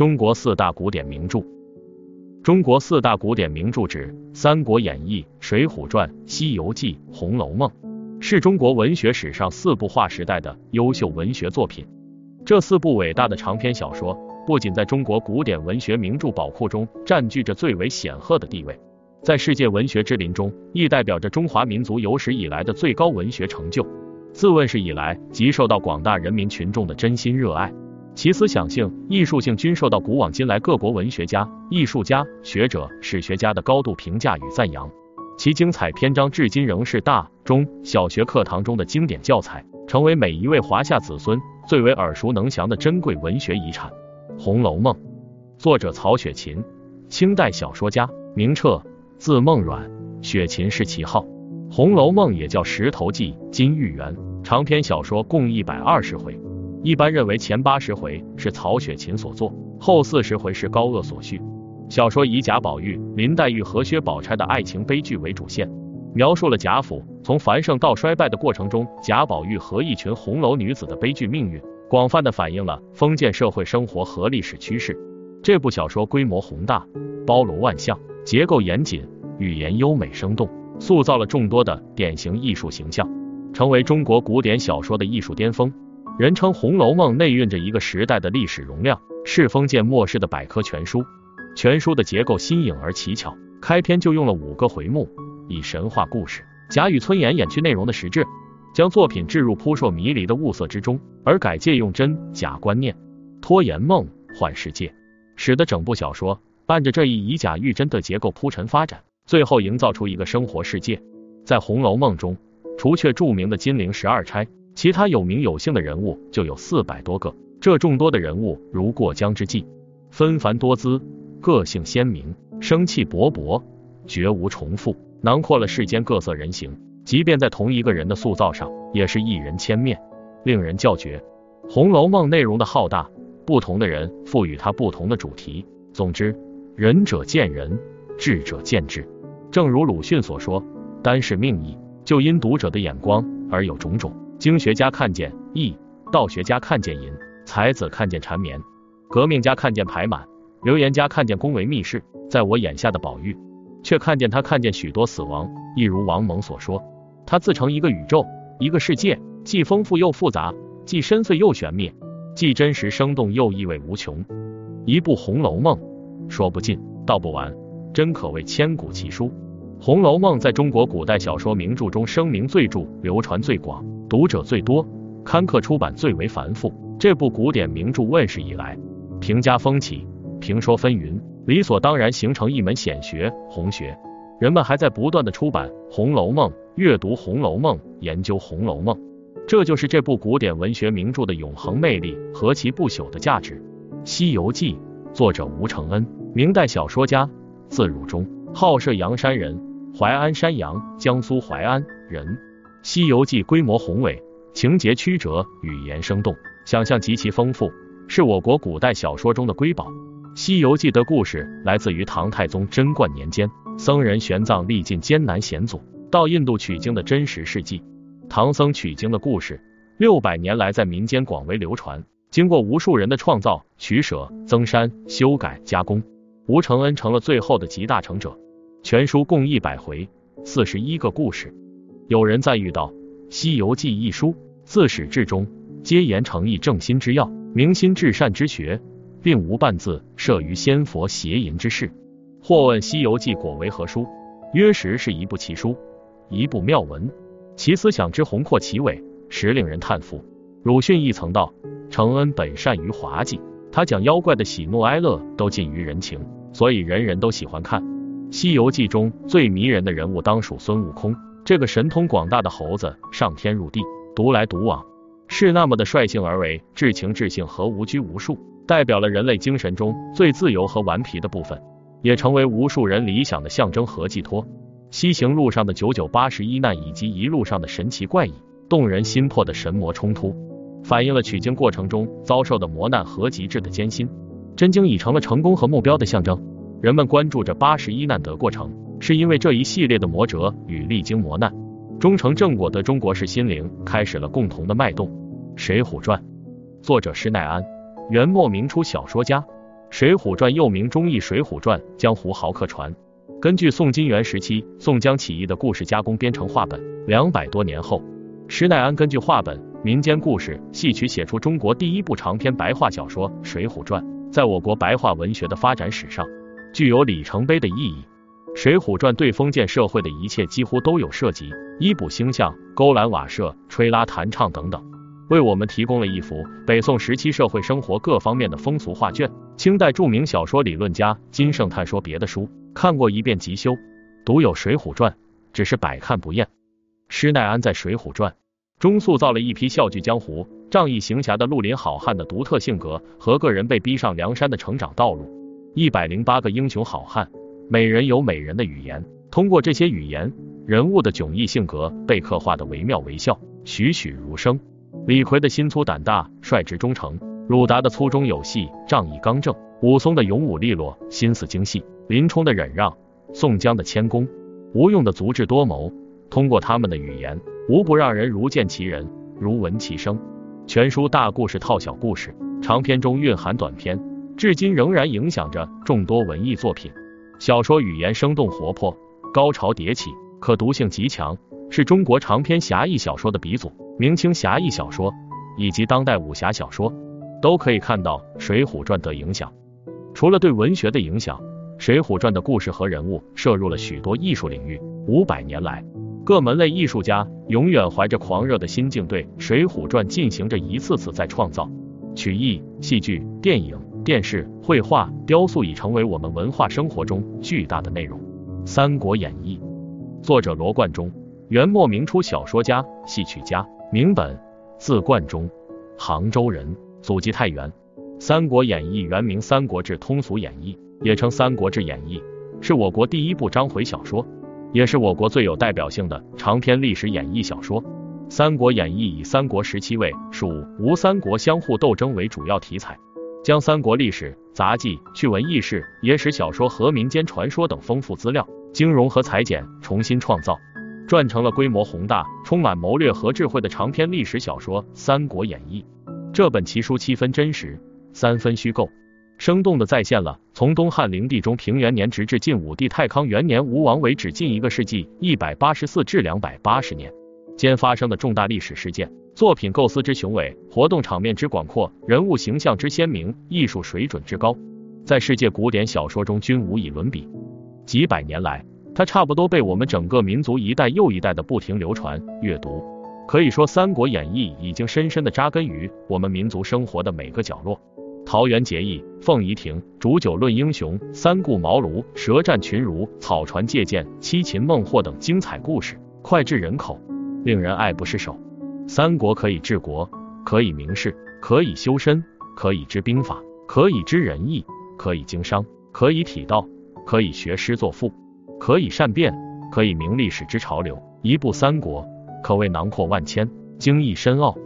中国四大古典名著。中国四大古典名著指《三国演义》《水浒传》《西游记》《红楼梦》，是中国文学史上四部划时代的优秀文学作品。这四部伟大的长篇小说，不仅在中国古典文学名著宝库中占据着最为显赫的地位，在世界文学之林中，亦代表着中华民族有史以来的最高文学成就。自问世以来，即受到广大人民群众的真心热爱。其思想性、艺术性均受到古往今来各国文学家、艺术家、学者、史学家的高度评价与赞扬。其精彩篇章至今仍是大、中、小学课堂中的经典教材，成为每一位华夏子孙最为耳熟能详的珍贵文学遗产。《红楼梦》作者曹雪芹，清代小说家，名彻，字梦阮，雪芹是其号。《红楼梦》也叫《石头记》《金玉缘》，长篇小说共一百二十回。一般认为前八十回是曹雪芹所作，后四十回是高鹗所续。小说以贾宝玉、林黛玉和薛宝钗的爱情悲剧为主线，描述了贾府从繁盛到衰败的过程中，贾宝玉和一群红楼女子的悲剧命运，广泛的反映了封建社会生活和历史趋势。这部小说规模宏大，包罗万象，结构严谨，语言优美生动，塑造了众多的典型艺术形象，成为中国古典小说的艺术巅峰。人称《红楼梦》内蕴着一个时代的历史容量，是封建末世的百科全书。全书的结构新颖而奇巧，开篇就用了五个回目，以神话故事、假与村言掩去内容的实质，将作品置入扑朔迷离的雾色之中，而改借用真假观念，拖延梦幻世界，使得整部小说按着这一以假喻真的结构铺陈发展，最后营造出一个生活世界。在《红楼梦》中，除却著名的金陵十二钗。其他有名有姓的人物就有四百多个，这众多的人物如过江之鲫，纷繁多姿，个性鲜明，生气勃勃，绝无重复，囊括了世间各色人形。即便在同一个人的塑造上，也是一人千面，令人叫绝。《红楼梦》内容的浩大，不同的人赋予它不同的主题。总之，仁者见仁，智者见智。正如鲁迅所说：“单是命意，就因读者的眼光而有种种。”经学家看见义，道学家看见淫，才子看见缠绵，革命家看见排满，流言家看见宫闱秘事。在我眼下的宝玉，却看见他看见许多死亡。一如王蒙所说，他自成一个宇宙，一个世界，既丰富又复杂，既深邃又玄秘，既真实生动又意味无穷。一部《红楼梦》，说不尽，道不完，真可谓千古奇书。《红楼梦》在中国古代小说名著中声名最著，流传最广。读者最多，刊刻出版最为繁复。这部古典名著问世以来，评家风起，评说纷纭，理所当然形成一门显学——红学。人们还在不断的出版《红楼梦》，阅读《红楼梦》，研究《红楼梦》，这就是这部古典文学名著的永恒魅力和其不朽的价值。《西游记》作者吴承恩，明代小说家，字汝忠，号涉阳山人，淮安山阳，江苏淮安人。《西游记》规模宏伟，情节曲折，语言生动，想象极其丰富，是我国古代小说中的瑰宝。《西游记》的故事来自于唐太宗贞观年间，僧人玄奘历尽艰难险阻，到印度取经的真实事迹。唐僧取经的故事，六百年来在民间广为流传，经过无数人的创造、取舍、增删、修改、加工，吴承恩成了最后的集大成者。全书共一百回，四十一个故事。有人赞誉道：“《西游记》一书自始至终皆言诚意正心之要，明心至善之学，并无半字涉于仙佛邪淫之事。”或问《西游记》果为何书？曰：实是一部奇书，一部妙文。其思想之宏阔奇伟，实令人叹服。鲁迅亦曾道：“承恩本善于滑稽，他讲妖怪的喜怒哀乐都近于人情，所以人人都喜欢看。”《西游记》中最迷人的人物当属孙悟空。这个神通广大的猴子上天入地，独来独往，是那么的率性而为，至情至性和无拘无束，代表了人类精神中最自由和顽皮的部分，也成为无数人理想的象征和寄托。西行路上的九九八十一难，以及一路上的神奇怪异、动人心魄的神魔冲突，反映了取经过程中遭受的磨难和极致的艰辛。真经已成了成功和目标的象征，人们关注着八十一难得过程。是因为这一系列的磨折与历经磨难，终成正果的中国式心灵开始了共同的脉动。《水浒传》作者施耐庵，元末明初小说家，水浒传》又名忠义《水浒传》，江湖豪客传，根据宋金元时期宋江起义的故事加工编成话本。两百多年后，施耐庵根据话本、民间故事、戏曲写出中国第一部长篇白话小说《水浒传》，在我国白话文学的发展史上具有里程碑的意义。《水浒传》对封建社会的一切几乎都有涉及，衣补星象、勾栏瓦舍、吹拉弹唱等等，为我们提供了一幅北宋时期社会生活各方面的风俗画卷。清代著名小说理论家金圣叹说：“别的书看过一遍即休，独有《水浒传》只是百看不厌。”施耐庵在《水浒传》中塑造了一批笑聚江湖、仗义行侠的绿林好汉的独特性格和个人被逼上梁山的成长道路。一百零八个英雄好汉。每人有每人的语言，通过这些语言，人物的迥异性格被刻画的惟妙惟肖，栩栩如生。李逵的心粗胆大，率直忠诚；鲁达的粗中有细，仗义刚正；武松的勇武利落，心思精细；林冲的忍让，宋江的谦恭；吴用的足智多谋。通过他们的语言，无不让人如见其人，如闻其声。全书大故事套小故事，长篇中蕴含短篇，至今仍然影响着众多文艺作品。小说语言生动活泼，高潮迭起，可读性极强，是中国长篇侠义小说的鼻祖。明清侠义小说以及当代武侠小说都可以看到《水浒传》的影响。除了对文学的影响，《水浒传》的故事和人物摄入了许多艺术领域。五百年来，各门类艺术家永远怀着狂热的心境，对《水浒传》进行着一次次再创造。曲艺、戏剧、电影。电视、绘画、雕塑已成为我们文化生活中巨大的内容。《三国演义》作者罗贯中，元末明初小说家、戏曲家，名本，字贯中，杭州人，祖籍太原。《三国演义》原名《三国志通俗演义》，也称《三国志演义》，是我国第一部章回小说，也是我国最有代表性的长篇历史演义小说。《三国演义》以三国时期魏、蜀、吴三国相互斗争为主要题材。将三国历史、杂记、趣闻轶事、野史小说和民间传说等丰富资料，经融合裁剪，重新创造，撰成了规模宏大、充满谋略和智慧的长篇历史小说《三国演义》。这本奇书七分真实，三分虚构，生动地再现了从东汉灵帝中平元年直至晋武帝太康元年吴王为止近一个世纪一百八十四至两百八十年间发生的重大历史事件。作品构思之雄伟，活动场面之广阔，人物形象之鲜明，艺术水准之高，在世界古典小说中均无以伦比。几百年来，它差不多被我们整个民族一代又一代的不停流传阅读。可以说，《三国演义》已经深深的扎根于我们民族生活的每个角落。桃园结义、凤仪亭、煮酒论英雄、三顾茅庐、舌战群儒、草船借箭、七擒孟获等精彩故事，脍炙人口，令人爱不释手。三国可以治国，可以明事，可以修身，可以知兵法，可以知仁义，可以经商，可以体道，可以学诗作赋，可以善变，可以明历史之潮流。一部三国，可谓囊括万千，精义深奥。